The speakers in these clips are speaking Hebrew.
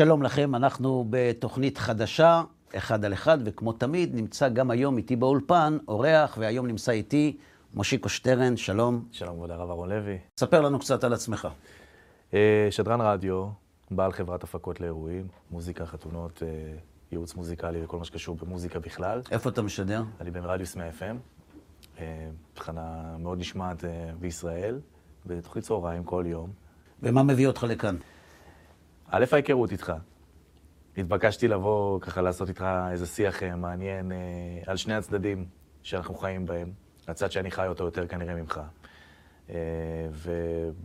שלום לכם, אנחנו בתוכנית חדשה, אחד על אחד, וכמו תמיד, נמצא גם היום איתי באולפן אורח, והיום נמצא איתי מושיקו שטרן, שלום. שלום, כבוד הרב אהרון לוי. ספר לנו קצת על עצמך. אה, שדרן רדיו, בעל חברת הפקות לאירועים, מוזיקה, חתונות, אה, ייעוץ מוזיקלי וכל מה שקשור במוזיקה בכלל. איפה אתה משדר? אני ברדיוס 100 FM, אה, תחנה מאוד נשמעת בישראל, בתוכנית צהריים כל יום. ומה מביא אותך לכאן? א', ההיכרות איתך. התבקשתי לבוא ככה לעשות איתך איזה שיח מעניין על שני הצדדים שאנחנו חיים בהם. הצד שאני חי אותו יותר כנראה ממך.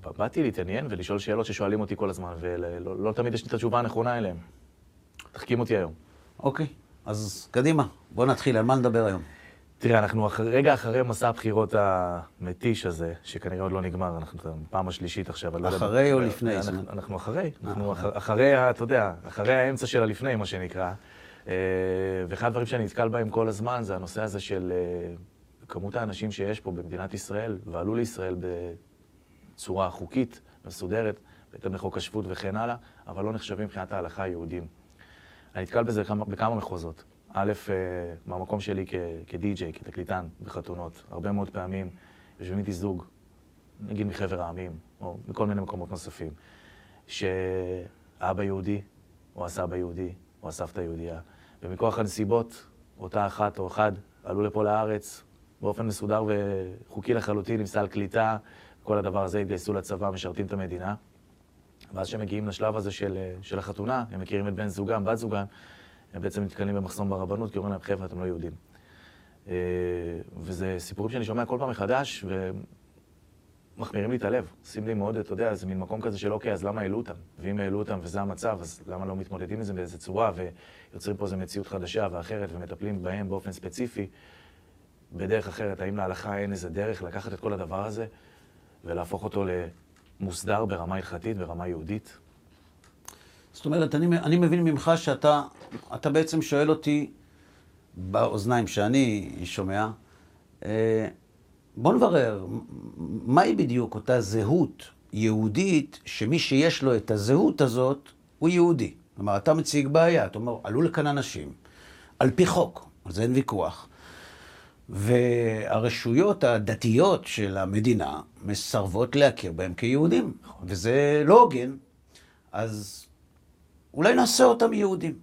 ובאתי להתעניין ולשאול שאלות ששואלים אותי כל הזמן, ולא לא תמיד יש לי את התשובה הנכונה אליהן. תחכים אותי היום. אוקיי, אז קדימה, בוא נתחיל, על מה נדבר היום? תראה, אנחנו רגע אחרי מסע הבחירות המתיש הזה, שכנראה עוד לא נגמר, אנחנו פעם השלישית עכשיו, לא אחרי או לפני? אנחנו, אנחנו אחרי, אנחנו אח, אחרי, אתה יודע, אחרי האמצע של הלפני, מה שנקרא. ואחד הדברים שאני נתקל בהם כל הזמן זה הנושא הזה של כמות האנשים שיש פה במדינת ישראל, ועלו לישראל בצורה חוקית, מסודרת, בהתאם לחוק השבות וכן הלאה, אבל לא נחשבים מבחינת ההלכה היהודים. אני נתקל בזה בכמה, בכמה מחוזות. א', מהמקום שלי כדי-ג'יי, כתקליטן בחתונות, הרבה מאוד פעמים יושבים איתי זוג, נגיד מחבר העמים, או מכל מיני מקומות נוספים, שאבא יהודי, או הסבא יהודי, או הסבתא יהודייה, ומכוח הנסיבות, אותה אחת או אחד עלו לפה לארץ, באופן מסודר וחוקי לחלוטין, עם סל קליטה, כל הדבר הזה, התגייסו לצבא, משרתים את המדינה. ואז כשהם מגיעים לשלב הזה של, של החתונה, הם מכירים את בן זוגם, בת זוגם, הם בעצם נתקלים במחסום ברבנות, כי אומרים להם, חבר'ה, אתם לא יהודים. אה, וזה סיפורים שאני שומע כל פעם מחדש, ומחמירים לי את הלב. עושים לי מאוד, אתה יודע, זה מין מקום כזה של אוקיי, אז למה העלו אותם? ואם העלו אותם וזה המצב, אז למה לא מתמודדים עם זה באיזה צורה, ויוצרים פה איזו מציאות חדשה ואחרת, ומטפלים בהם באופן ספציפי. בדרך אחרת? האם להלכה אין איזה דרך לקחת את כל הדבר הזה ולהפוך אותו למוסדר ברמה הלכתית, ברמה יהודית? זאת אומרת, אני, אני מבין ממך שאתה אתה בעצם שואל אותי באוזניים שאני שומע, אה, בוא נברר, מהי בדיוק אותה זהות יהודית, שמי שיש לו את הזהות הזאת, הוא יהודי. כלומר, אתה מציג בעיה, אתה אומר, עלו לכאן אנשים, על פי חוק, על זה אין ויכוח. והרשויות הדתיות של המדינה מסרבות להכיר בהם כיהודים, וזה לא הוגן. אז אולי נעשה אותם יהודים.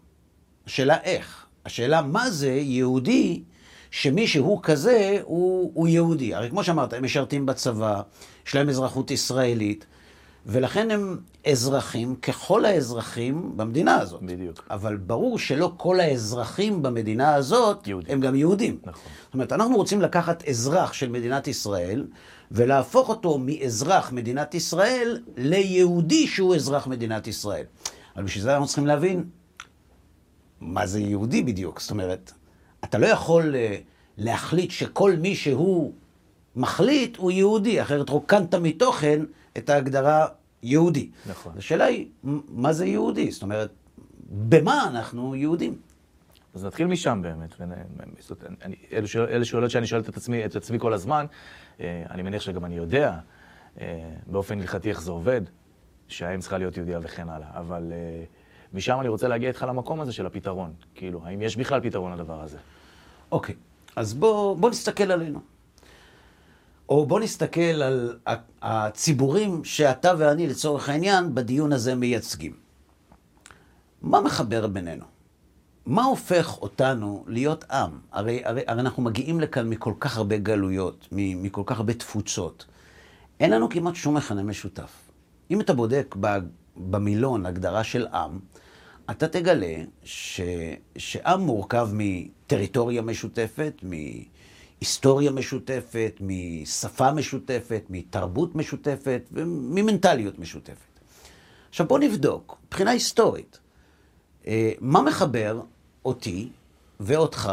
השאלה איך. השאלה מה זה יהודי שמי שהוא כזה הוא, הוא יהודי. הרי כמו שאמרת, הם משרתים בצבא, יש להם אזרחות ישראלית, ולכן הם אזרחים ככל האזרחים במדינה הזאת. בדיוק. אבל ברור שלא כל האזרחים במדינה הזאת יהודים. הם גם יהודים. נכון. זאת אומרת, אנחנו רוצים לקחת אזרח של מדינת ישראל ולהפוך אותו מאזרח מדינת ישראל ליהודי שהוא אזרח מדינת ישראל. אבל בשביל זה אנחנו צריכים להבין מה זה יהודי בדיוק. זאת אומרת, אתה לא יכול אה, להחליט שכל מי שהוא מחליט הוא יהודי, אחרת רוקנת מתוכן את ההגדרה יהודי. נכון. השאלה היא, מה זה יהודי? זאת אומרת, במה אנחנו יהודים? אז נתחיל משם באמת. אני, אלה, שאל, אלה שאלות שאני שואל את עצמי, את עצמי כל הזמן. אה, אני מניח שגם אני יודע אה, באופן הלכתי איך זה עובד, שהאם צריכה להיות יהודיה וכן הלאה. אבל אה, משם אני רוצה להגיע איתך למקום הזה של הפתרון. כאילו, האם יש בכלל פתרון לדבר הזה? אוקיי, אז בוא, בוא נסתכל עלינו. או בוא נסתכל על הציבורים שאתה ואני, לצורך העניין, בדיון הזה מייצגים. מה מחבר בינינו? מה הופך אותנו להיות עם? הרי, הרי, הרי אנחנו מגיעים לכאן מכל כך הרבה גלויות, מכל כך הרבה תפוצות. אין לנו כמעט שום מכנה משותף. אם אתה בודק במילון הגדרה של עם, אתה תגלה ש, שעם מורכב מטריטוריה משותפת, מהיסטוריה משותפת, משפה משותפת, מתרבות משותפת וממנטליות משותפת. עכשיו בוא נבדוק, מבחינה היסטורית, אה, מה מחבר אותי ואותך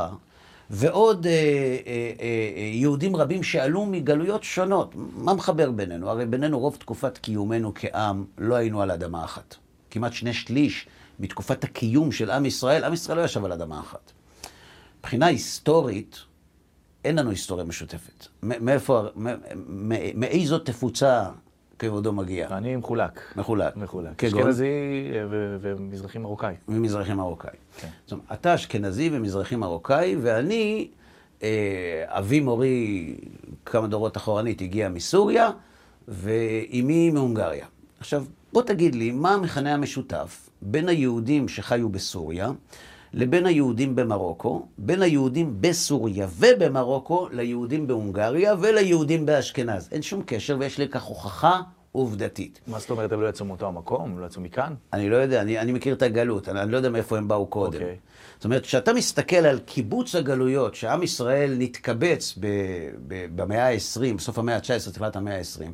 ועוד אה, אה, אה, יהודים רבים שעלו מגלויות שונות. מה מחבר בינינו? הרי בינינו רוב תקופת קיומנו כעם לא היינו על אדמה אחת. כמעט שני שליש מתקופת הקיום של עם ישראל, עם ישראל לא ישב על אדמה אחת. מבחינה היסטורית, אין לנו היסטוריה משותפת. מאיפה, מאיזו תפוצה כבודו מגיע? אני מחולק. מחולק. מחולק. אשכנזי ומזרחי מרוקאי. ממזרחי מרוקאי. כן. זאת אומרת, אתה אשכנזי ומזרחי מרוקאי, ואני, אה, אבי מורי, כמה דורות אחורנית, הגיע מסוריה, ואימי מהונגריה. עכשיו, בוא תגיד לי, מה המכנה המשותף בין היהודים שחיו בסוריה לבין היהודים במרוקו, בין היהודים בסוריה ובמרוקו ליהודים בהונגריה וליהודים באשכנז. אין שום קשר, ויש לכך הוכחה עובדתית. מה זאת אומרת, הם לא יצאו מאותו המקום? הם לא יצאו מכאן? אני לא יודע, אני, אני מכיר את הגלות, אני, אני לא יודע מאיפה הם באו קודם. אוקיי. זאת אומרת, כשאתה מסתכל על קיבוץ הגלויות, שעם ישראל נתקבץ ב, ב, במאה ה-20, בסוף המאה ה-19, תחילת המאה ה-20,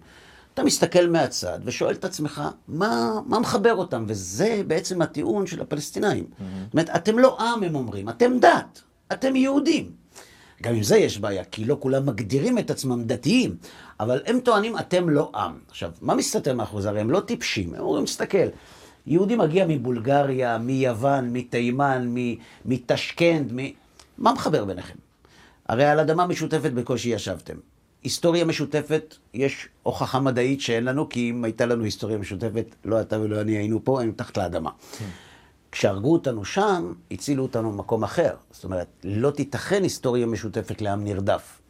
אתה מסתכל מהצד ושואל את עצמך, מה, מה מחבר אותם? וזה בעצם הטיעון של הפלסטינאים. זאת אומרת, אתם לא עם, הם אומרים, אתם דת, אתם יהודים. גם עם זה יש בעיה, כי לא כולם מגדירים את עצמם דתיים, אבל הם טוענים, אתם לא עם. עכשיו, מה מסתתר מאחורי זה? הרי הם לא טיפשים, הם אומרים, תסתכל, יהודי מגיע מבולגריה, מיוון, מתימן, מ- מתשכנד, מ... מה מחבר ביניכם? הרי על אדמה משותפת בקושי ישבתם. היסטוריה משותפת, יש הוכחה מדעית שאין לנו, כי אם הייתה לנו היסטוריה משותפת, לא אתה ולא אני היינו פה, היינו תחת לאדמה. כשהרגו אותנו שם, הצילו אותנו במקום אחר. זאת אומרת, לא תיתכן היסטוריה משותפת לעם נרדף.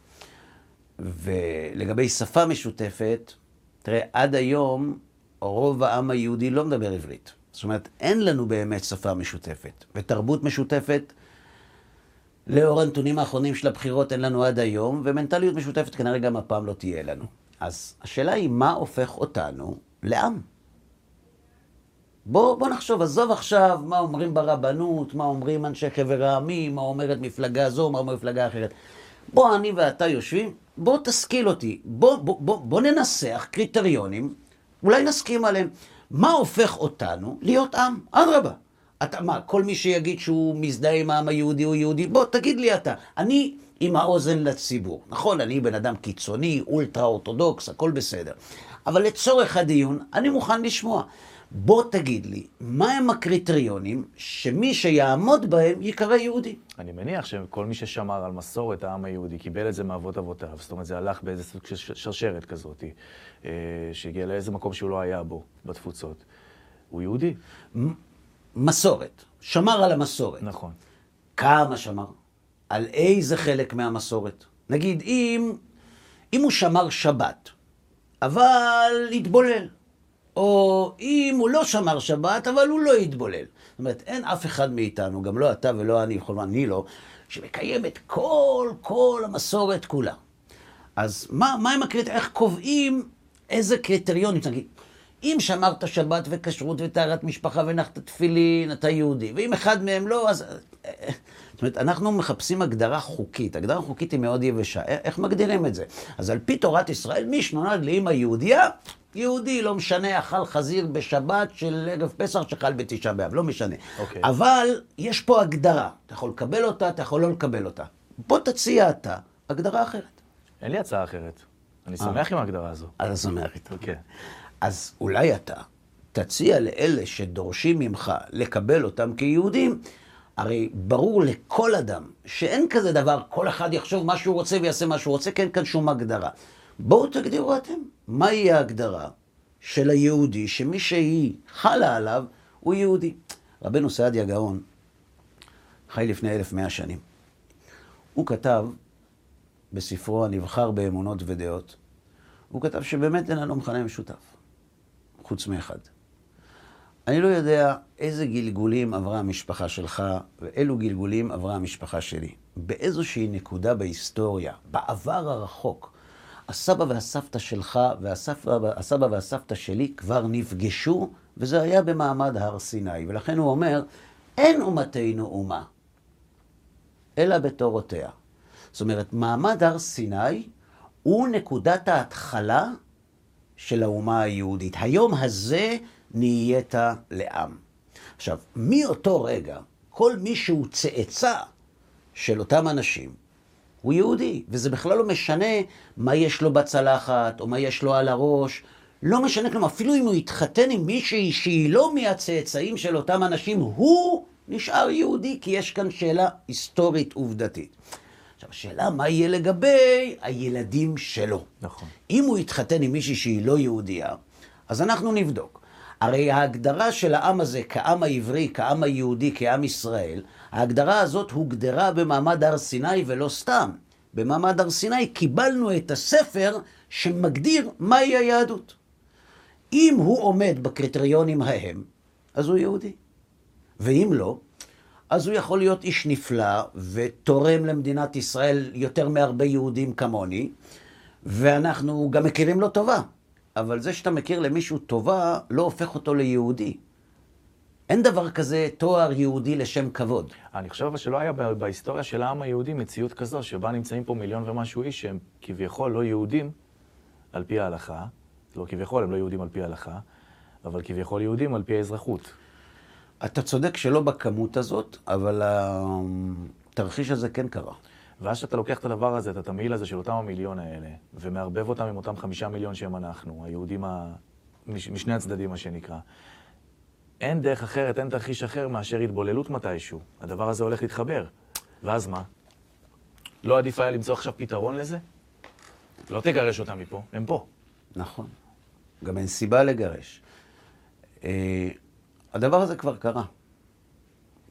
ולגבי שפה משותפת, תראה, עד היום רוב העם היהודי לא מדבר עברית. זאת אומרת, אין לנו באמת שפה משותפת. ותרבות משותפת, לאור הנתונים האחרונים של הבחירות, אין לנו עד היום, ומנטליות משותפת כנראה גם הפעם לא תהיה לנו. אז השאלה היא, מה הופך אותנו לעם? בוא, בוא נחשוב, עזוב עכשיו מה אומרים ברבנות, מה אומרים אנשי חבר העמים, מה אומרת מפלגה זו, מה אומרת מפלגה אחרת. בוא, אני ואתה יושבים, בוא תשכיל אותי, בוא, בוא, בוא, בוא ננסח קריטריונים, אולי נסכים עליהם. מה הופך אותנו להיות עם? אדרבה. אתה, מה, כל מי שיגיד שהוא מזדהה עם העם היהודי הוא יהודי? בוא, תגיד לי אתה. אני עם האוזן לציבור. נכון, אני בן אדם קיצוני, אולטרה אורתודוקס, הכל בסדר. אבל לצורך הדיון, אני מוכן לשמוע. בוא תגיד לי, מהם הקריטריונים שמי שיעמוד בהם ייקרא יהודי? אני מניח שכל מי ששמר על מסורת העם היהודי קיבל את זה מאבות אבותיו. זאת אומרת, זה הלך באיזה סוג של שרשרת כזאת, אה, שהגיע לאיזה מקום שהוא לא היה בו, בתפוצות. הוא יהודי. מסורת. שמר על המסורת. נכון. כמה שמר? על איזה חלק מהמסורת? נגיד, אם, אם הוא שמר שבת, אבל התבולל. או אם הוא לא שמר שבת, אבל הוא לא התבולל. זאת אומרת, אין אף אחד מאיתנו, גם לא אתה ולא אני, בכל אני לא, שמקיים את כל, כל המסורת כולה. אז מה, מה הם הקריטריונים? איך קובעים איזה קריטריונים? נגיד, אם שמרת שבת וכשרות וטהרת משפחה ונחת תפילין, אתה יהודי. ואם אחד מהם לא, אז... זאת אומרת, אנחנו מחפשים הגדרה חוקית. הגדרה חוקית היא מאוד יבשה. איך מגדירים את זה? אז על פי תורת ישראל, מי שנולד לאמא יהודייה, יהודי, לא משנה, אכל חזיר בשבת של ערב פסח שחל בתשעה באב, לא משנה. אוקיי. אבל יש פה הגדרה. אתה יכול לקבל אותה, אתה יכול לא לקבל אותה. בוא תציע אתה הגדרה אחרת. אין לי הצעה אחרת. אני שמח עם ההגדרה הזו. אז שמח איתה. כן. אז אולי אתה תציע לאלה שדורשים ממך לקבל אותם כיהודים, הרי ברור לכל אדם שאין כזה דבר, כל אחד יחשוב מה שהוא רוצה ויעשה מה שהוא רוצה, כי אין כאן שום הגדרה. בואו תגדירו אתם, מהי ההגדרה של היהודי, שמי שהיא חלה עליו, הוא יהודי. רבנו סעדיה גאון חי לפני 1100 שנים. הוא כתב בספרו הנבחר באמונות ודעות, הוא כתב שבאמת אין לנו מכנה משותף, חוץ מאחד. אני לא יודע איזה גלגולים עברה המשפחה שלך ואילו גלגולים עברה המשפחה שלי. באיזושהי נקודה בהיסטוריה, בעבר הרחוק, הסבא והסבתא שלך והסבא והסבתא שלי כבר נפגשו, וזה היה במעמד הר סיני. ולכן הוא אומר, אין אומתנו אומה, אלא בתורותיה. זאת אומרת, מעמד הר סיני הוא נקודת ההתחלה של האומה היהודית. היום הזה נהיית לעם. עכשיו, מאותו רגע, כל מי שהוא צאצא של אותם אנשים, הוא יהודי, וזה בכלל לא משנה מה יש לו בצלחת, או מה יש לו על הראש, לא משנה כלום, אפילו אם הוא יתחתן עם מישהי שהיא לא מהצאצאים של אותם אנשים, הוא נשאר יהודי, כי יש כאן שאלה היסטורית עובדתית. עכשיו, השאלה מה יהיה לגבי הילדים שלו. נכון. אם הוא יתחתן עם מישהי שהיא לא יהודייה, אז אנחנו נבדוק. הרי ההגדרה של העם הזה כעם העברי, כעם היהודי, כעם ישראל, ההגדרה הזאת הוגדרה במעמד הר סיני ולא סתם. במעמד הר סיני קיבלנו את הספר שמגדיר מהי היהדות. אם הוא עומד בקריטריונים ההם, אז הוא יהודי. ואם לא, אז הוא יכול להיות איש נפלא ותורם למדינת ישראל יותר מהרבה יהודים כמוני, ואנחנו גם מכירים לו טובה. אבל זה שאתה מכיר למישהו טובה, לא הופך אותו ליהודי. אין דבר כזה תואר יהודי לשם כבוד. אני חושב אבל שלא היה בהיסטוריה של העם היהודי מציאות כזו, שבה נמצאים פה מיליון ומשהו איש שהם כביכול לא יהודים על פי ההלכה, לא כביכול, הם לא יהודים על פי ההלכה, אבל כביכול יהודים על פי האזרחות. אתה צודק שלא בכמות הזאת, אבל התרחיש הזה כן קרה. ואז כשאתה לוקח את הדבר הזה, את התמהיל הזה של אותם המיליון האלה, ומערבב אותם עם אותם חמישה מיליון שהם אנחנו, היהודים ה... מש... משני הצדדים, מה שנקרא, אין דרך אחרת, אין תרחיש אחר מאשר התבוללות מתישהו. הדבר הזה הולך להתחבר. ואז מה? לא עדיף היה למצוא עכשיו פתרון לזה? לא תגרש אותם מפה, הם פה. נכון. גם אין סיבה לגרש. הדבר הזה כבר קרה.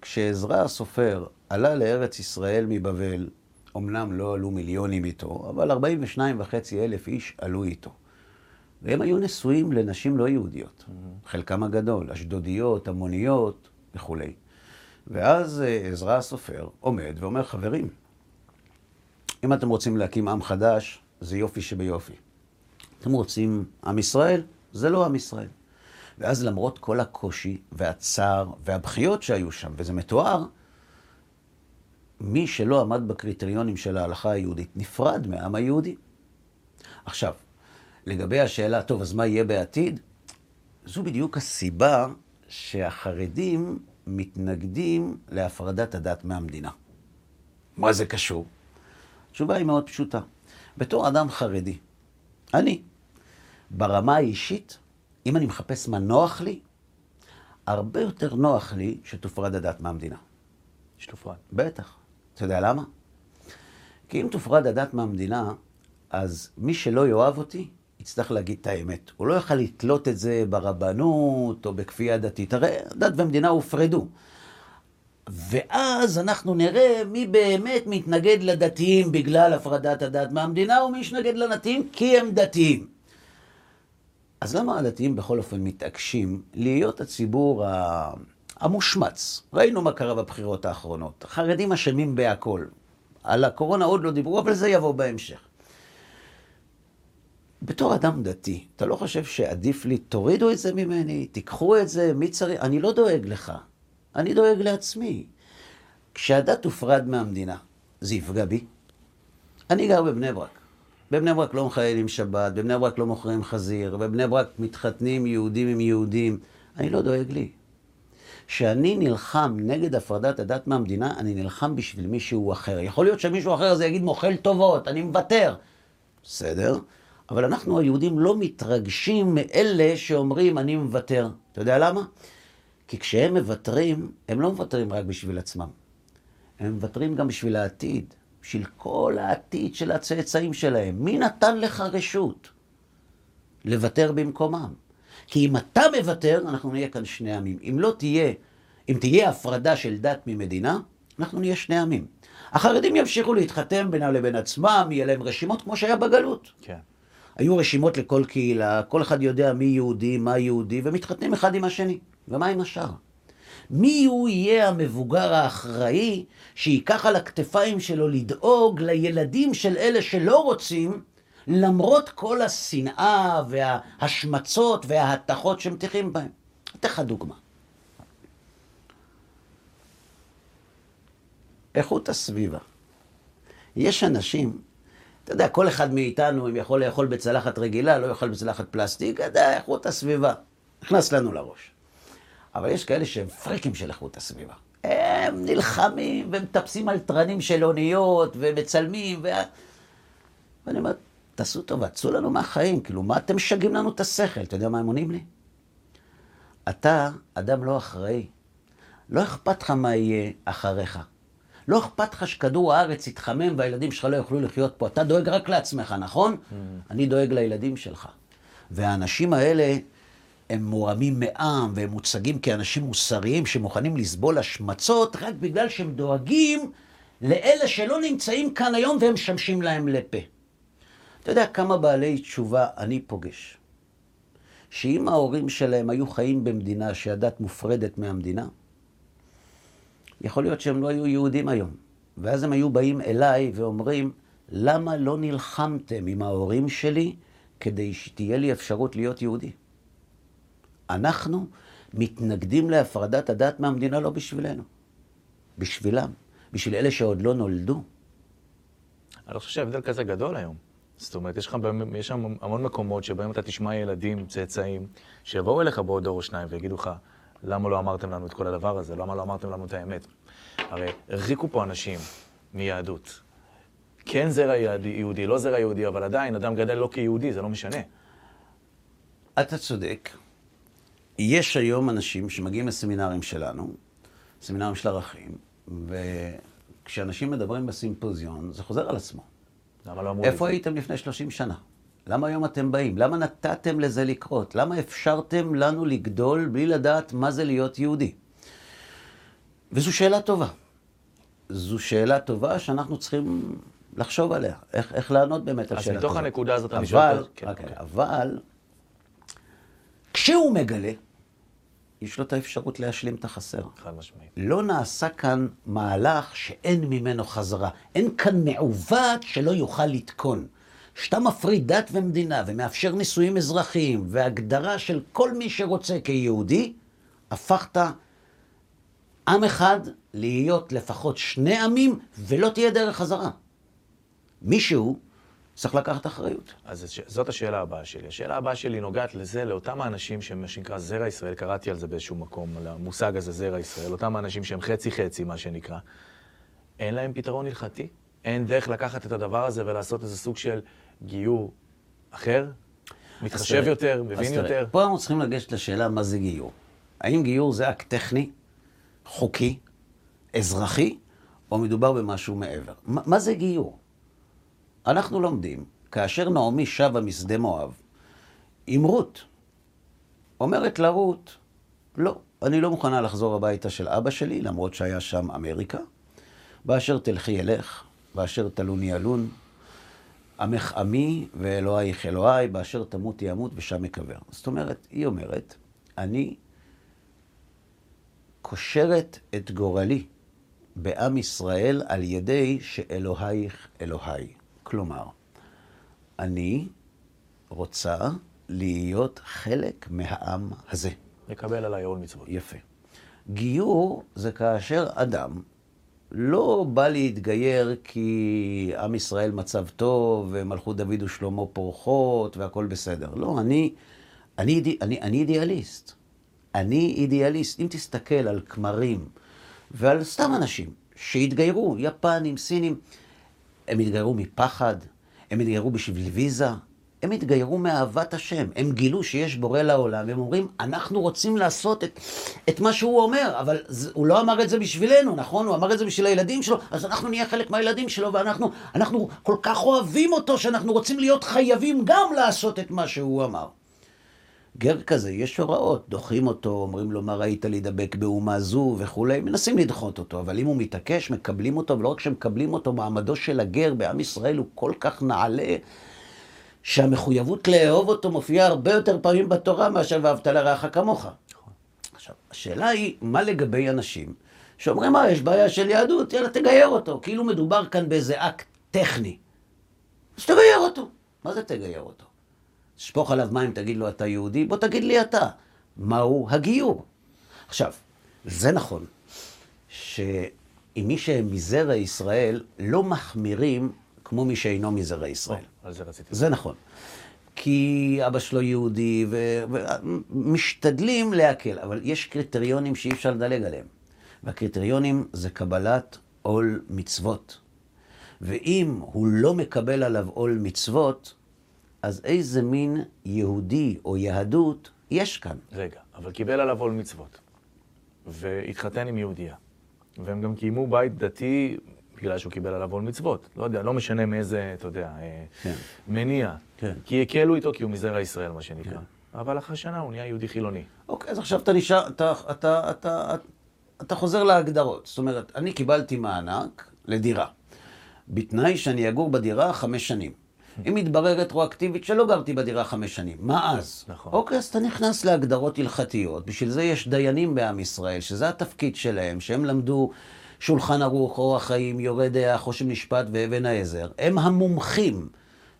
כשעזרא הסופר עלה לארץ ישראל מבבל, אמנם לא עלו מיליונים איתו, אבל 42 וחצי אלף איש עלו איתו. והם היו נשואים לנשים לא יהודיות, mm-hmm. חלקם הגדול, אשדודיות, המוניות וכולי. ואז אה, עזרא הסופר עומד ואומר, חברים, אם אתם רוצים להקים עם חדש, זה יופי שביופי. אתם רוצים עם ישראל? זה לא עם ישראל. ואז למרות כל הקושי והצער והבכיות שהיו שם, וזה מתואר, מי שלא עמד בקריטריונים של ההלכה היהודית נפרד מהעם היהודי. עכשיו, לגבי השאלה, טוב, אז מה יהיה בעתיד? זו בדיוק הסיבה שהחרדים מתנגדים להפרדת הדת מהמדינה. מה זה קשור? התשובה היא מאוד פשוטה. בתור אדם חרדי, אני, ברמה האישית, אם אני מחפש מה נוח לי, הרבה יותר נוח לי שתופרד הדת מהמדינה. שתופרד. בטח. אתה יודע למה? כי אם תופרד הדת מהמדינה, אז מי שלא יאהב אותי, יצטרך להגיד את האמת. הוא לא יוכל לתלות את זה ברבנות או בכפייה דתית. הרי דת ומדינה הופרדו. ואז אנחנו נראה מי באמת מתנגד לדתיים בגלל הפרדת הדת מהמדינה, ומי יתנגד לדתיים כי הם דתיים. אז למה הדתיים בכל אופן מתעקשים להיות הציבור המושמץ? ראינו מה קרה בבחירות האחרונות. החרדים אשמים בהכל. על הקורונה עוד לא דיברו, אבל זה יבוא בהמשך. בתור אדם דתי, אתה לא חושב שעדיף לי, תורידו את זה ממני, תיקחו את זה, מי צריך? אני לא דואג לך, אני דואג לעצמי. כשהדת תופרד מהמדינה, זה יפגע בי? אני גר בבני ברק. בבני ברק לא מחיילים שבת, בבני ברק לא מוכרים חזיר, בבני ברק מתחתנים יהודים עם יהודים. אני לא דואג לי. כשאני נלחם נגד הפרדת הדת מהמדינה, אני נלחם בשביל מישהו אחר. יכול להיות שמישהו אחר הזה יגיד מוכל טובות, אני מוותר. בסדר, אבל אנחנו היהודים לא מתרגשים מאלה שאומרים אני מוותר. אתה יודע למה? כי כשהם מוותרים, הם לא מוותרים רק בשביל עצמם. הם מוותרים גם בשביל העתיד. בשביל כל העתיד של הצאצאים שלהם. מי נתן לך רשות לוותר במקומם? כי אם אתה מוותר, אנחנו נהיה כאן שני עמים. אם לא תהיה, אם תהיה הפרדה של דת ממדינה, אנחנו נהיה שני עמים. החרדים ימשיכו להתחתן בינם לבין עצמם, יהיה להם רשימות כמו שהיה בגלות. כן. היו רשימות לכל קהילה, כל אחד יודע מי יהודי, מה יהודי, ומתחתנים אחד עם השני. ומה עם השאר? מי הוא יהיה המבוגר האחראי שייקח על הכתפיים שלו לדאוג לילדים של אלה שלא רוצים, למרות כל השנאה וההשמצות וההתכות שמטיחים בהם. אתן לך דוגמה. איכות הסביבה. יש אנשים, אתה יודע, כל אחד מאיתנו, אם יכול לאכול בצלחת רגילה, לא יאכל בצלחת פלסטיק, אתה יודע, איכות הסביבה. נכנס לנו לראש. אבל יש כאלה שהם פריקים של איכות הסביבה. הם נלחמים ומטפסים על תרנים של אוניות ומצלמים, ו... ואני אומר, תעשו טובה, צאו לנו מהחיים, כאילו, מה אתם משגעים לנו את השכל? אתה יודע מה הם עונים לי? אתה אדם לא אחראי. לא אכפת לך מה יהיה אחריך. לא אכפת לך שכדור הארץ יתחמם והילדים שלך לא יוכלו לחיות פה. אתה דואג רק לעצמך, נכון? Mm. אני דואג לילדים שלך. והאנשים האלה הם מורמים מעם והם מוצגים כאנשים מוסריים שמוכנים לסבול השמצות רק בגלל שהם דואגים לאלה שלא נמצאים כאן היום והם משמשים להם לפה. אתה יודע כמה בעלי תשובה אני פוגש, שאם ההורים שלהם היו חיים במדינה שהדת מופרדת מהמדינה, יכול להיות שהם לא היו יהודים היום. ואז הם היו באים אליי ואומרים, למה לא נלחמתם עם ההורים שלי כדי שתהיה לי אפשרות להיות יהודי? אנחנו מתנגדים להפרדת הדת מהמדינה לא בשבילנו, בשבילם, בשביל אלה שעוד לא נולדו. אני לא חושב שההבדל כזה גדול היום. זאת אומרת, יש, לך, יש שם המון מקומות שבהם אתה תשמע ילדים, צאצאים, שיבואו אליך בעוד דור או שניים ויגידו לך, למה לא אמרתם לנו את כל הדבר הזה? למה לא אמרתם לנו את האמת? הרי הרחיקו פה אנשים מיהדות. כן זרע יהודי, לא זרע יהודי, אבל עדיין אדם גדל לא כיהודי, זה לא משנה. אתה צודק. יש היום אנשים שמגיעים לסמינרים שלנו, סמינרים של ערכים, וכשאנשים מדברים בסימפוזיון, זה חוזר על עצמו. למה לא אמרו איפה הייתם לפני 30 שנה? למה היום אתם באים? למה נתתם לזה לקרות? למה אפשרתם לנו לגדול בלי לדעת מה זה להיות יהודי? וזו שאלה טובה. זו שאלה טובה שאנחנו צריכים לחשוב עליה, איך, איך לענות באמת על שאלה כזאת. אז מתוך הנקודה הזאת אני שואל... אבל, כן, okay, אוקיי. אבל, כשהוא מגלה, יש לו את האפשרות להשלים את החסר. חד משמעית. לא נעשה כאן מהלך שאין ממנו חזרה. אין כאן מעוות שלא יוכל לתקון. כשאתה מפריד דת ומדינה ומאפשר נישואים אזרחיים והגדרה של כל מי שרוצה כיהודי, הפכת עם אחד להיות לפחות שני עמים ולא תהיה דרך חזרה. מישהו צריך לקחת אחריות. אז זאת השאלה הבאה שלי. השאלה הבאה שלי נוגעת לזה, לאותם האנשים שהם מה שנקרא זרע ישראל, קראתי על זה באיזשהו מקום, על המושג הזה זרע ישראל, אותם האנשים שהם חצי-חצי, מה שנקרא. אין להם פתרון הלכתי? אין דרך לקחת את הדבר הזה ולעשות איזה סוג של גיור אחר? מתחשב תראה, יותר, מבין יותר? תראה, פה אנחנו צריכים לגשת לשאלה מה זה גיור. האם גיור זה אקט טכני, חוקי, אזרחי, או מדובר במשהו מעבר? מה, מה זה גיור? אנחנו לומדים, כאשר נעמי שבה משדה מואב, עם רות, אומרת לה רות, לא, אני לא מוכנה לחזור הביתה של אבא שלי, למרות שהיה שם אמריקה. באשר תלכי אלך, באשר תלוני ילון, עמך עמי ואלוהיך אלוהי, באשר תמותי אמות ושם אקבר. זאת אומרת, היא אומרת, אני קושרת את גורלי בעם ישראל על ידי שאלוהיך אלוהי. כלומר, אני רוצה להיות חלק מהעם הזה. לקבל עליי עול מצוות. יפה. גיור זה כאשר אדם לא בא להתגייר כי עם ישראל מצב טוב, ומלכות דוד ושלמה פורחות, והכול בסדר. לא, אני, אני, אני, אני אידיאליסט. אני אידיאליסט. אם תסתכל על כמרים ועל סתם אנשים שהתגיירו, יפנים, סינים, הם התגיירו מפחד, הם התגיירו בשביל ויזה, הם התגיירו מאהבת השם. הם גילו שיש בורא לעולם, והם אומרים, אנחנו רוצים לעשות את, את מה שהוא אומר, אבל זה, הוא לא אמר את זה בשבילנו, נכון? הוא אמר את זה בשביל הילדים שלו, אז אנחנו נהיה חלק מהילדים שלו, ואנחנו אנחנו כל כך אוהבים אותו, שאנחנו רוצים להיות חייבים גם לעשות את מה שהוא אמר. גר כזה, יש הוראות, דוחים אותו, אומרים לו, מה ראית להידבק באומה זו וכולי, מנסים לדחות אותו, אבל אם הוא מתעקש, מקבלים אותו, ולא רק שמקבלים אותו, מעמדו של הגר בעם ישראל הוא כל כך נעלה, שהמחויבות לאהוב אותו מופיעה הרבה יותר פעמים בתורה מאשר ואהבת לרעך כמוך. עכשיו, השאלה היא, מה לגבי אנשים שאומרים, מה, יש בעיה של יהדות, יאללה, תגייר אותו. כאילו מדובר כאן באיזה אקט טכני. אז תגייר אותו. מה זה תגייר אותו? תשפוך עליו מים, תגיד לו, אתה יהודי? בוא תגיד לי אתה, מהו הגיור? עכשיו, זה נכון, שעם מי שמזרע ישראל לא מחמירים כמו מי שאינו מזרע ישראל. על זה רציתי. זה נכון. כי אבא שלו יהודי, ומשתדלים להקל, אבל יש קריטריונים שאי אפשר לדלג עליהם. והקריטריונים זה קבלת עול מצוות. ואם הוא לא מקבל עליו עול מצוות, אז איזה מין יהודי או יהדות יש כאן? רגע, אבל קיבל עליו עול מצוות, והתחתן עם יהודייה. והם גם קיימו בית דתי בגלל שהוא קיבל עליו עול מצוות. לא יודע, לא משנה מאיזה, אתה יודע, אה, כן. מניע. כן. כי הקלו איתו כי הוא מזרע ישראל, מה שנקרא. אבל אחרי שנה הוא נהיה יהודי חילוני. אוקיי, אז עכשיו אתה נשאר, אתה, אתה, אתה, אתה חוזר להגדרות. זאת אומרת, אני קיבלתי מענק לדירה, בתנאי שאני אגור בדירה חמש שנים. אם יתברר רטרואקטיבית שלא גרתי בדירה חמש שנים, מה אז? נכון. אוקיי, אז אתה נכנס להגדרות הלכתיות. בשביל זה יש דיינים בעם ישראל, שזה התפקיד שלהם, שהם למדו שולחן ערוך, אורח חיים, יורה דעה, חושן משפט ואבן העזר. הם המומחים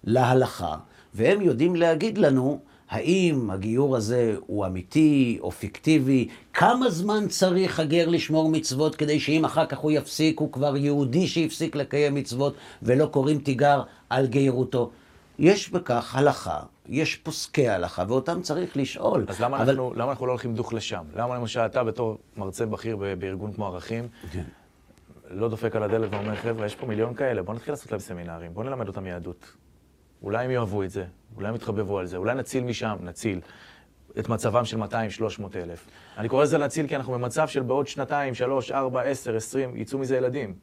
להלכה, והם יודעים להגיד לנו האם הגיור הזה הוא אמיתי או פיקטיבי, כמה זמן צריך הגר לשמור מצוות כדי שאם אחר כך הוא יפסיק, הוא כבר יהודי שהפסיק לקיים מצוות ולא קוראים תיגר על גיירותו. יש בכך הלכה, יש פוסקי הלכה, ואותם צריך לשאול. אז למה, אבל... אנחנו, למה אנחנו לא הולכים דוך לשם? למה למשל אתה בתור מרצה בכיר בארגון כמו ערכים, כן. לא דופק על הדלת ואומר, חבר'ה, יש פה מיליון כאלה, בואו נתחיל לעשות להם סמינרים, בואו נלמד אותם יהדות. אולי הם יאהבו את זה, אולי הם יתחבבו על זה, אולי נציל משם, נציל את מצבם של 200-300 אלף. אני קורא לזה להציל כי אנחנו במצב של בעוד שנתיים, שלוש, ארבע, עשר, עשרים, יצאו מזה ילדים.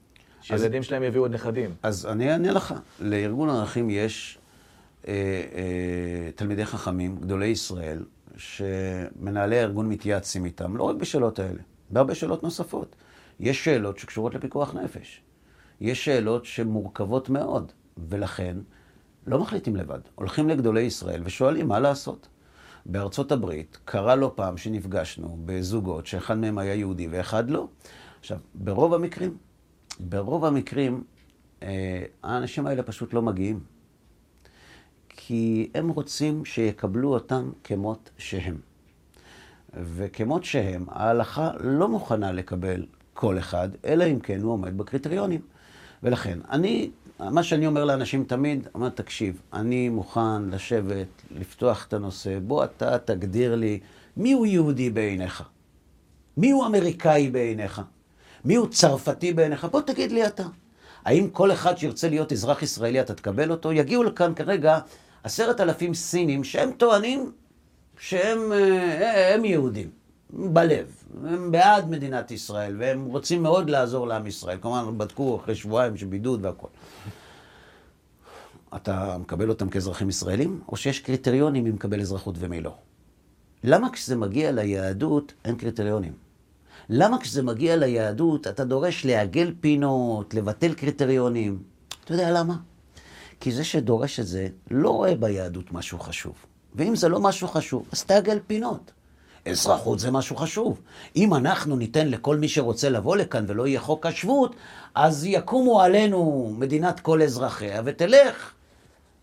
שהילדים שלהם יביאו עוד נכדים. אז אני אענה לך. לארגון ערכים יש אה, אה, תלמידי חכמים, גדולי ישראל, שמנהלי הארגון מתייעצים איתם, לא רק בשאלות האלה, בהרבה שאלות נוספות. יש שאלות שקשורות לפיקוח נפש. יש שאלות שמורכבות מאוד, ולכן לא מחליטים לבד. הולכים לגדולי ישראל ושואלים מה לעשות. בארצות הברית קרה לא פעם שנפגשנו בזוגות שאחד מהם היה יהודי ואחד לא. עכשיו, ברוב המקרים, ברוב המקרים, אה, האנשים האלה פשוט לא מגיעים. כי הם רוצים שיקבלו אותם כמות שהם. וכמות שהם, ההלכה לא מוכנה לקבל כל אחד, אלא אם כן הוא עומד בקריטריונים. ולכן, אני, מה שאני אומר לאנשים תמיד, אומר, תקשיב, אני מוכן לשבת, לפתוח את הנושא, בוא אתה תגדיר לי מיהו יהודי בעיניך, מיהו אמריקאי בעיניך, מיהו צרפתי בעיניך, בוא תגיד לי אתה. האם כל אחד שירצה להיות אזרח ישראלי, אתה תקבל אותו? יגיעו לכאן כרגע עשרת אלפים סינים שהם טוענים שהם אה, הם יהודים, בלב. הם בעד מדינת ישראל, והם רוצים מאוד לעזור לעם ישראל. כלומר, בדקו אחרי שבועיים של בידוד והכול. אתה מקבל אותם כאזרחים ישראלים, או שיש קריטריונים מי מקבל אזרחות ומי לא? למה כשזה מגיע ליהדות אין קריטריונים? למה כשזה מגיע ליהדות אתה דורש לעגל פינות, לבטל קריטריונים? אתה יודע למה? כי זה שדורש את זה לא רואה ביהדות משהו חשוב. ואם זה לא משהו חשוב, אז תעגל פינות. אזרחות זה משהו חשוב. אם אנחנו ניתן לכל מי שרוצה לבוא לכאן ולא יהיה חוק השבות, אז יקומו עלינו מדינת כל אזרחיה ותלך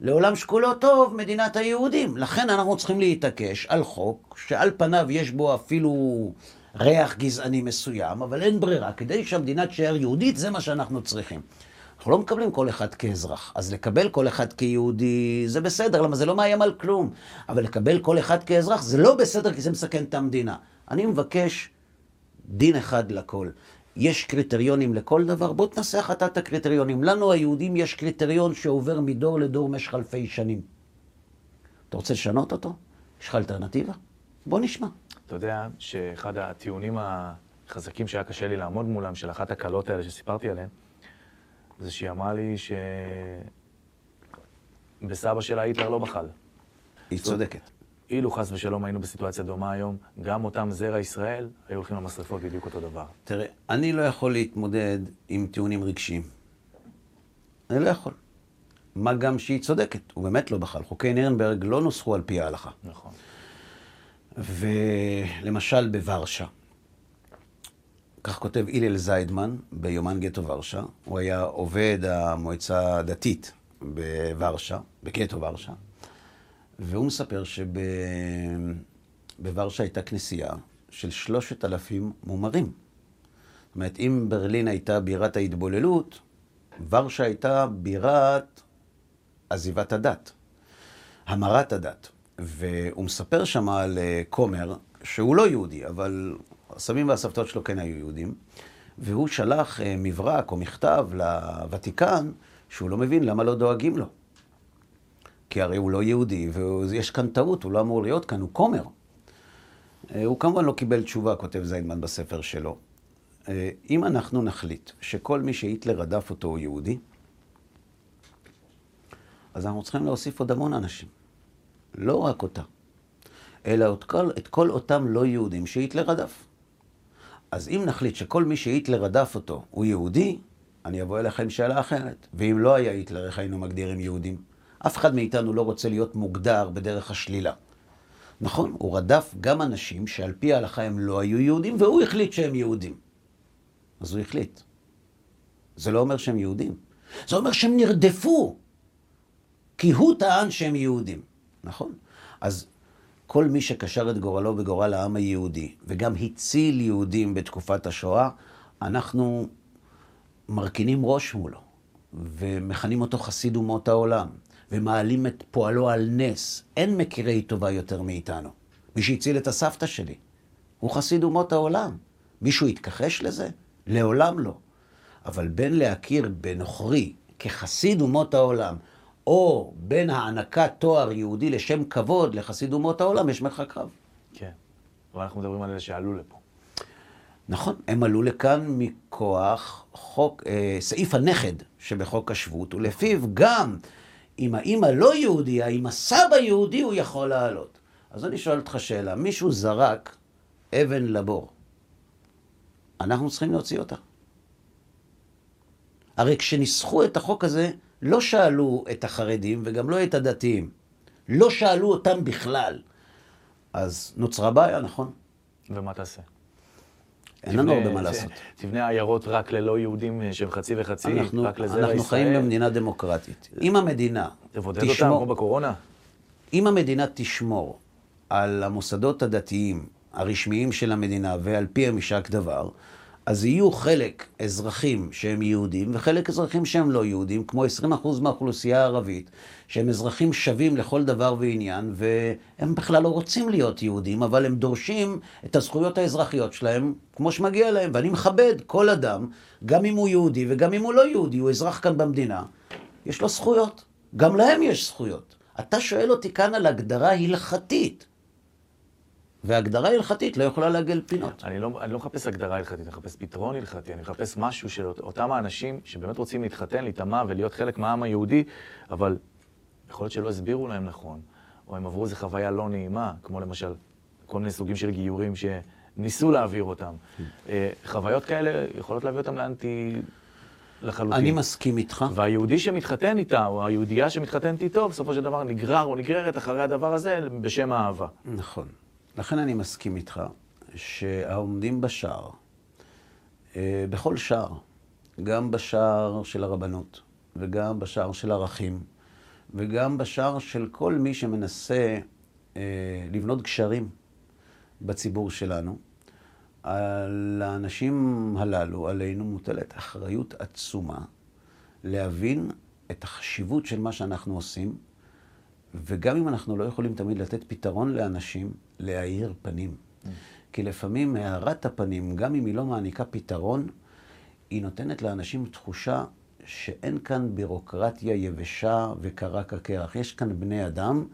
לעולם שכולו טוב, מדינת היהודים. לכן אנחנו צריכים להתעקש על חוק שעל פניו יש בו אפילו ריח גזעני מסוים, אבל אין ברירה. כדי שהמדינה תישאר יהודית, זה מה שאנחנו צריכים. אנחנו לא מקבלים כל אחד כאזרח. אז לקבל כל אחד כיהודי זה בסדר, למה זה לא מאיים על כלום. אבל לקבל כל אחד כאזרח זה לא בסדר, כי זה מסכן את המדינה. אני מבקש דין אחד לכל. יש קריטריונים לכל דבר, בוא תנסח אתה את הקריטריונים. לנו היהודים יש קריטריון שעובר מדור לדור במשך אלפי שנים. אתה רוצה לשנות אותו? יש לך אלטרנטיבה? בוא נשמע. אתה יודע שאחד הטיעונים החזקים שהיה קשה לי לעמוד מולם, של אחת הכלות האלה שסיפרתי עליהן, זה שהיא אמרה לי שבסבא שלה היטלר לא בחל. היא צודקת. אילו חס ושלום היינו בסיטואציה דומה היום, גם אותם זרע ישראל היו הולכים למשרפות בדיוק אותו דבר. תראה, אני לא יכול להתמודד עם טיעונים רגשיים. אני לא יכול. מה גם שהיא צודקת, הוא באמת לא בחל. חוקי נירנברג לא נוסחו על פי ההלכה. נכון. ולמשל בוורשה, כך כותב הלל זיידמן ביומן גטו ורשה, הוא היה עובד המועצה הדתית בוורשה, בגטו ורשה, והוא מספר שבוורשה הייתה כנסייה של שלושת אלפים מומרים. זאת אומרת, אם ברלין הייתה בירת ההתבוללות, ורשה הייתה בירת עזיבת הדת, המרת הדת. והוא מספר שם על אה, כומר, שהוא לא יהודי, אבל הסבים והסבתות שלו כן היו יהודים, והוא שלח אה, מברק או מכתב לוותיקן, שהוא לא מבין למה לא דואגים לו. כי הרי הוא לא יהודי, ויש כאן טעות, הוא לא אמור להיות כאן, הוא כומר. אה, הוא כמובן לא קיבל תשובה, כותב זיינמן בספר שלו. אה, אם אנחנו נחליט שכל מי שהיטלר רדף אותו הוא יהודי, אז אנחנו צריכים להוסיף עוד המון אנשים. לא רק אותה, אלא את כל, את כל אותם לא יהודים שהיטלר רדף. אז אם נחליט שכל מי שהיטלר רדף אותו הוא יהודי, אני אבוא אליך עם שאלה אחרת. ואם לא היה היטלר, איך היינו מגדירים יהודים? אף אחד מאיתנו לא רוצה להיות מוגדר בדרך השלילה. נכון, הוא רדף גם אנשים שעל פי ההלכה הם לא היו יהודים, והוא החליט שהם יהודים. אז הוא החליט. זה לא אומר שהם יהודים. זה אומר שהם נרדפו, כי הוא טען שהם יהודים. נכון? אז כל מי שקשר את גורלו בגורל העם היהודי, וגם הציל יהודים בתקופת השואה, אנחנו מרכינים ראש מולו, ומכנים אותו חסיד אומות העולם, ומעלים את פועלו על נס. אין מכירי טובה יותר מאיתנו. מי שהציל את הסבתא שלי, הוא חסיד אומות העולם. מישהו יתכחש לזה? לעולם לא. אבל בין להכיר בנוכרי כחסיד אומות העולם, או בין הענקת תואר יהודי לשם כבוד לחסיד אומות העולם, יש מרחק רב. כן, אבל אנחנו מדברים על אלה שעלו לפה. נכון, הם עלו לכאן מכוח חוק, אה, סעיף הנכד שבחוק השבות, ולפיו גם אם האימא לא יהודייה, אם הסבא יהודי, הוא יכול לעלות. אז אני שואל אותך שאלה, מישהו זרק אבן לבור, אנחנו צריכים להוציא אותה. הרי כשניסחו את החוק הזה, לא שאלו את החרדים וגם לא את הדתיים. לא שאלו אותם בכלל. אז נוצרה בעיה, נכון? ומה תעשה? אין לנו הרבה מה לעשות. תבנה עיירות רק ללא יהודים אה, שהם חצי וחצי, אנחנו, רק לזרע ישראל. אנחנו חיים במדינה דמוקרטית. אם המדינה תבודד אותם כמו בקורונה. אם המדינה תשמור על המוסדות הדתיים הרשמיים של המדינה ועל פי המשק דבר, אז יהיו חלק אזרחים שהם יהודים וחלק אזרחים שהם לא יהודים, כמו 20% מהאוכלוסייה הערבית, שהם אזרחים שווים לכל דבר ועניין, והם בכלל לא רוצים להיות יהודים, אבל הם דורשים את הזכויות האזרחיות שלהם כמו שמגיע להם. ואני מכבד כל אדם, גם אם הוא יהודי וגם אם הוא לא יהודי, הוא אזרח כאן במדינה, יש לו זכויות. גם להם יש זכויות. אתה שואל אותי כאן על הגדרה הלכתית. והגדרה הלכתית לא יכולה לעגל פינות. אני לא, אני לא מחפש הגדרה הלכתית, אני מחפש פתרון הלכתי, אני מחפש משהו של אותם האנשים שבאמת רוצים להתחתן, להיטמע ולהיות חלק מהעם היהודי, אבל יכול להיות שלא הסבירו להם נכון, או הם עברו איזו חוויה לא נעימה, כמו למשל כל מיני סוגים של גיורים שניסו להעביר אותם. אה, חוויות כאלה יכולות להביא אותם לאנטי... לחלוטין. אני מסכים איתך. והיהודי שמתחתן איתה, או היהודייה שמתחתנת איתו, בסופו של דבר נגרר או נגררת אחרי הדבר הזה בשם האהבה. נכון. לכן אני מסכים איתך שהעומדים בשער, אה, בכל שער, גם בשער של הרבנות, וגם בשער של ערכים, וגם בשער של כל מי שמנסה אה, לבנות גשרים בציבור שלנו, על האנשים הללו, עלינו מוטלת אחריות עצומה להבין את החשיבות של מה שאנחנו עושים, וגם אם אנחנו לא יכולים תמיד לתת פתרון לאנשים, להאיר פנים. Mm. כי לפעמים הארת הפנים, גם אם היא לא מעניקה פתרון, היא נותנת לאנשים תחושה שאין כאן בירוקרטיה יבשה וקרה כקרח. יש כאן בני אדם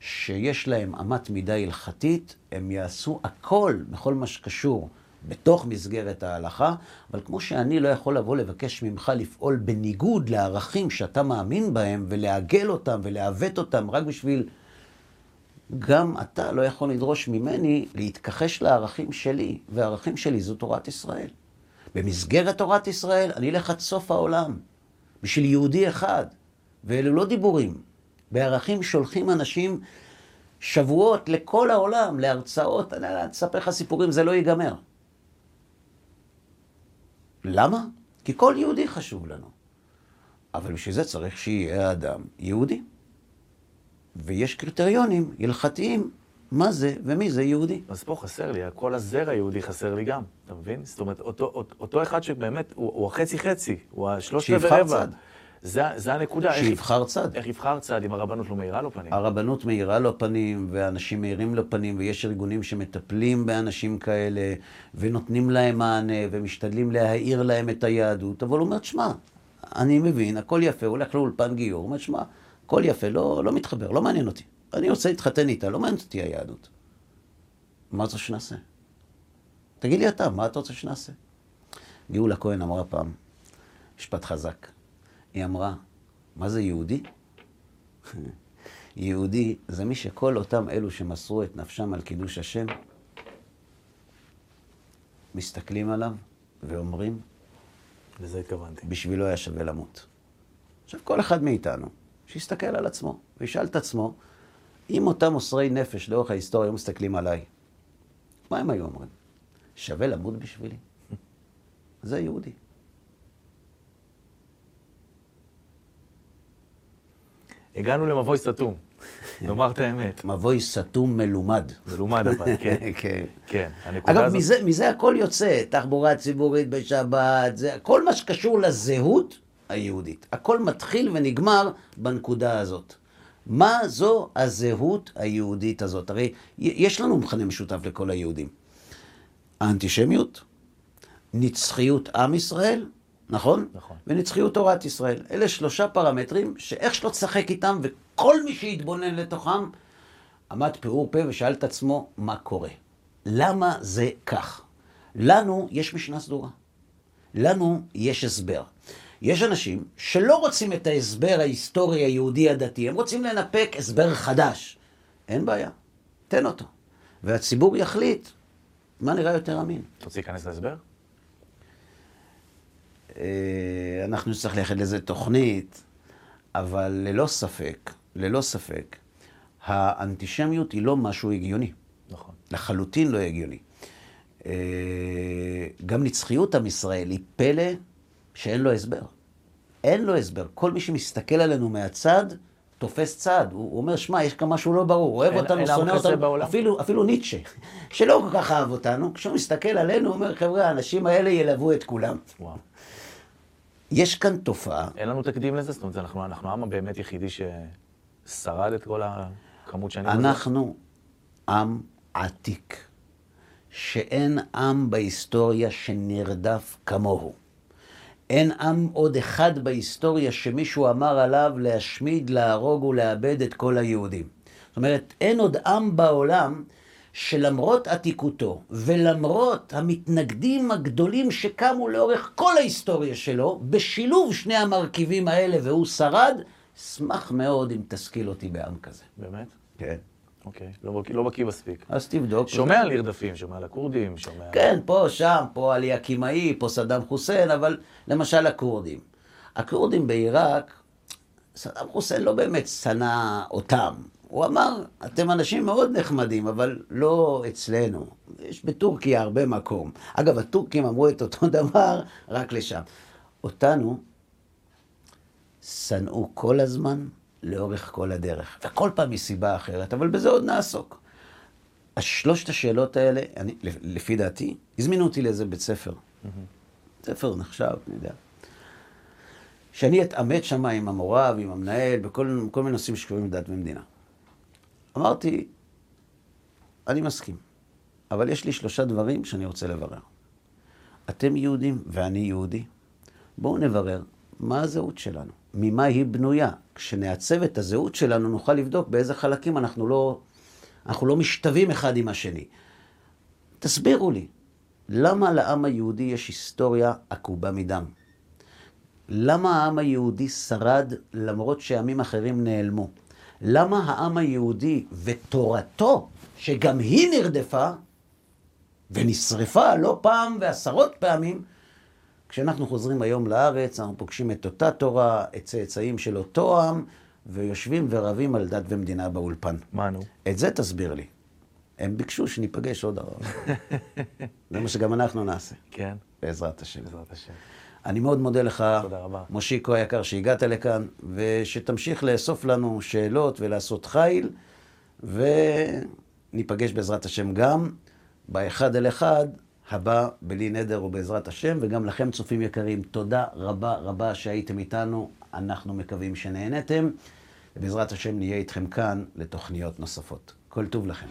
שיש להם אמת מידה הלכתית, הם יעשו הכל בכל מה שקשור בתוך מסגרת ההלכה, אבל כמו שאני לא יכול לבוא לבקש ממך לפעול בניגוד לערכים שאתה מאמין בהם, ולעגל אותם ולעוות אותם רק בשביל... גם אתה לא יכול לדרוש ממני להתכחש לערכים שלי, והערכים שלי זו תורת ישראל. במסגרת תורת ישראל אני אלך עד סוף העולם, בשביל יהודי אחד, ואלו לא דיבורים. בערכים שולחים אנשים שבועות לכל העולם, להרצאות, אני אספר לך סיפורים, זה לא ייגמר. למה? כי כל יהודי חשוב לנו. אבל בשביל זה צריך שיהיה אדם יהודי. ויש קריטריונים הלכתיים מה זה ומי זה יהודי. אז פה חסר לי, כל הזרע היהודי חסר לי גם, אתה מבין? זאת אומרת, אותו, אותו, אחד שבאמת, הוא, הוא החצי-חצי, הוא השלושת רבע. צד. זה, זה הנקודה. שיבחר איך, צד. איך יבחר צד אם הרבנות לא מאירה לו פנים? הרבנות מאירה לו פנים, ואנשים מאירים לו פנים, ויש ארגונים שמטפלים באנשים כאלה, ונותנים להם מענה, ומשתדלים להאיר להם את היהדות, אבל הוא אומר, שמע, אני מבין, הכל יפה, הוא הולך לאולפן גיור, הוא אומר, שמע, הכל יפה, לא, לא מתחבר, לא מעניין אותי. אני רוצה להתחתן איתה, לא מעניין אותי היהדות. מה אתה רוצה שנעשה? תגיד לי אתה, מה אתה רוצה שנעשה? גאולה כהן אמרה פעם, משפט חזק. היא אמרה, מה זה יהודי? יהודי זה מי שכל אותם אלו שמסרו את נפשם על קידוש השם, מסתכלים עליו ואומרים, לזה התכוונתי. בשבילו היה שווה למות. עכשיו, כל אחד מאיתנו, שיסתכל על עצמו וישאל את עצמו, אם אותם מוסרי נפש לאורך ההיסטוריה היו מסתכלים עליי, מה הם היו אומרים? שווה למות בשבילי? זה יהודי. הגענו למבוי סתום, נאמר את האמת. מבוי סתום מלומד. מלומד אבל, כן. כן. כן, אגב, הזאת... מזה, מזה הכל יוצא, תחבורה ציבורית בשבת, זה, כל מה שקשור לזהות היהודית. הכל מתחיל ונגמר בנקודה הזאת. מה זו הזהות היהודית הזאת? הרי יש לנו מכנה משותף לכל היהודים. האנטישמיות, נצחיות עם ישראל, נכון? נכון. ונצחיות תורת ישראל. אלה שלושה פרמטרים שאיך שלא תשחק איתם, וכל מי שיתבונן לתוכם, עמד פעור פה ושאל את עצמו, מה קורה? למה זה כך? לנו יש משנה סדורה. לנו יש הסבר. יש אנשים שלא רוצים את ההסבר ההיסטורי היהודי הדתי, הם רוצים לנפק הסבר חדש. אין בעיה, תן אותו. והציבור יחליט מה נראה יותר אמין. אתה רוצה להיכנס להסבר? אה, אנחנו נצטרך לייחד לזה תוכנית, אבל ללא ספק, ללא ספק, האנטישמיות היא לא משהו הגיוני. נכון. לחלוטין לא הגיוני. אה, גם נצחיות עם ישראל היא פלא שאין לו הסבר. אין לו הסבר. כל מי שמסתכל עלינו מהצד, תופס צד. הוא, הוא אומר, שמע, יש כאן משהו לא ברור. אוהב אין- אותנו, שונא אותנו. אפילו, אפילו ניטשה, שלא כל כך אהב אותנו, כשהוא מסתכל עלינו, הוא אומר, חבר'ה, האנשים האלה ילוו את כולם. וואו. יש כאן תופעה, אין לנו תקדים לזה? זאת אומרת, אנחנו אנחנו העם הבאמת יחידי ששרד את כל הכמות שנים? אנחנו עם עתיק, שאין עם בהיסטוריה שנרדף כמוהו. אין עם עוד אחד בהיסטוריה שמישהו אמר עליו להשמיד, להרוג ולאבד את כל היהודים. זאת אומרת, אין עוד עם בעולם שלמרות עתיקותו ולמרות המתנגדים הגדולים שקמו לאורך כל ההיסטוריה שלו, בשילוב שני המרכיבים האלה והוא שרד, אשמח מאוד אם תשכיל אותי בעם כזה. באמת? כן. אוקיי. לא לא בקיא מספיק. אז תבדוק. שומע על נרדפים, שומע על הכורדים, שומע... כן, פה, שם, פה עלי הקימאי, פה סדאם חוסיין, אבל למשל הכורדים. הכורדים בעיראק, סדאם חוסיין לא באמת שנא אותם. הוא אמר, אתם אנשים מאוד נחמדים, אבל לא אצלנו. יש בטורקיה הרבה מקום. אגב, הטורקים אמרו את אותו דבר, רק לשם. אותנו שנאו כל הזמן, לאורך כל הדרך. וכל פעם מסיבה אחרת, אבל בזה עוד נעסוק. השלושת השאלות האלה, אני, לפי דעתי, הזמינו אותי לאיזה בית ספר. ספר נחשב, אני יודע. שאני אתעמת שם עם המורה ועם המנהל, בכל כל מיני נושאים שקשורים לדת ומדינה. אמרתי, אני מסכים, אבל יש לי שלושה דברים שאני רוצה לברר. אתם יהודים ואני יהודי. בואו נברר מה הזהות שלנו, ממה היא בנויה. כשנעצב את הזהות שלנו, נוכל לבדוק באיזה חלקים אנחנו לא, אנחנו לא משתווים אחד עם השני. תסבירו לי, למה לעם היהודי יש היסטוריה עקובה מדם? למה העם היהודי שרד למרות שעמים אחרים נעלמו? למה העם היהודי ותורתו, שגם היא נרדפה ונשרפה לא פעם ועשרות פעמים, כשאנחנו חוזרים היום לארץ, אנחנו פוגשים את אותה תורה, את צאצאים של אותו עם, ויושבים ורבים על דת ומדינה באולפן. מה נו? את זה תסביר לי. הם ביקשו שניפגש עוד הרבה. זה מה שגם אנחנו נעשה, כן, בעזרת השם. בעזרת השם. אני מאוד מודה לך, תודה רבה. מושיקו היקר, שהגעת לכאן, ושתמשיך לאסוף לנו שאלות ולעשות חיל, וניפגש בעזרת השם גם באחד אל אחד הבא בלי נדר ובעזרת השם, וגם לכם צופים יקרים, תודה רבה רבה שהייתם איתנו, אנחנו מקווים שנהנתם, ובעזרת השם נהיה איתכם כאן לתוכניות נוספות. כל טוב לכם.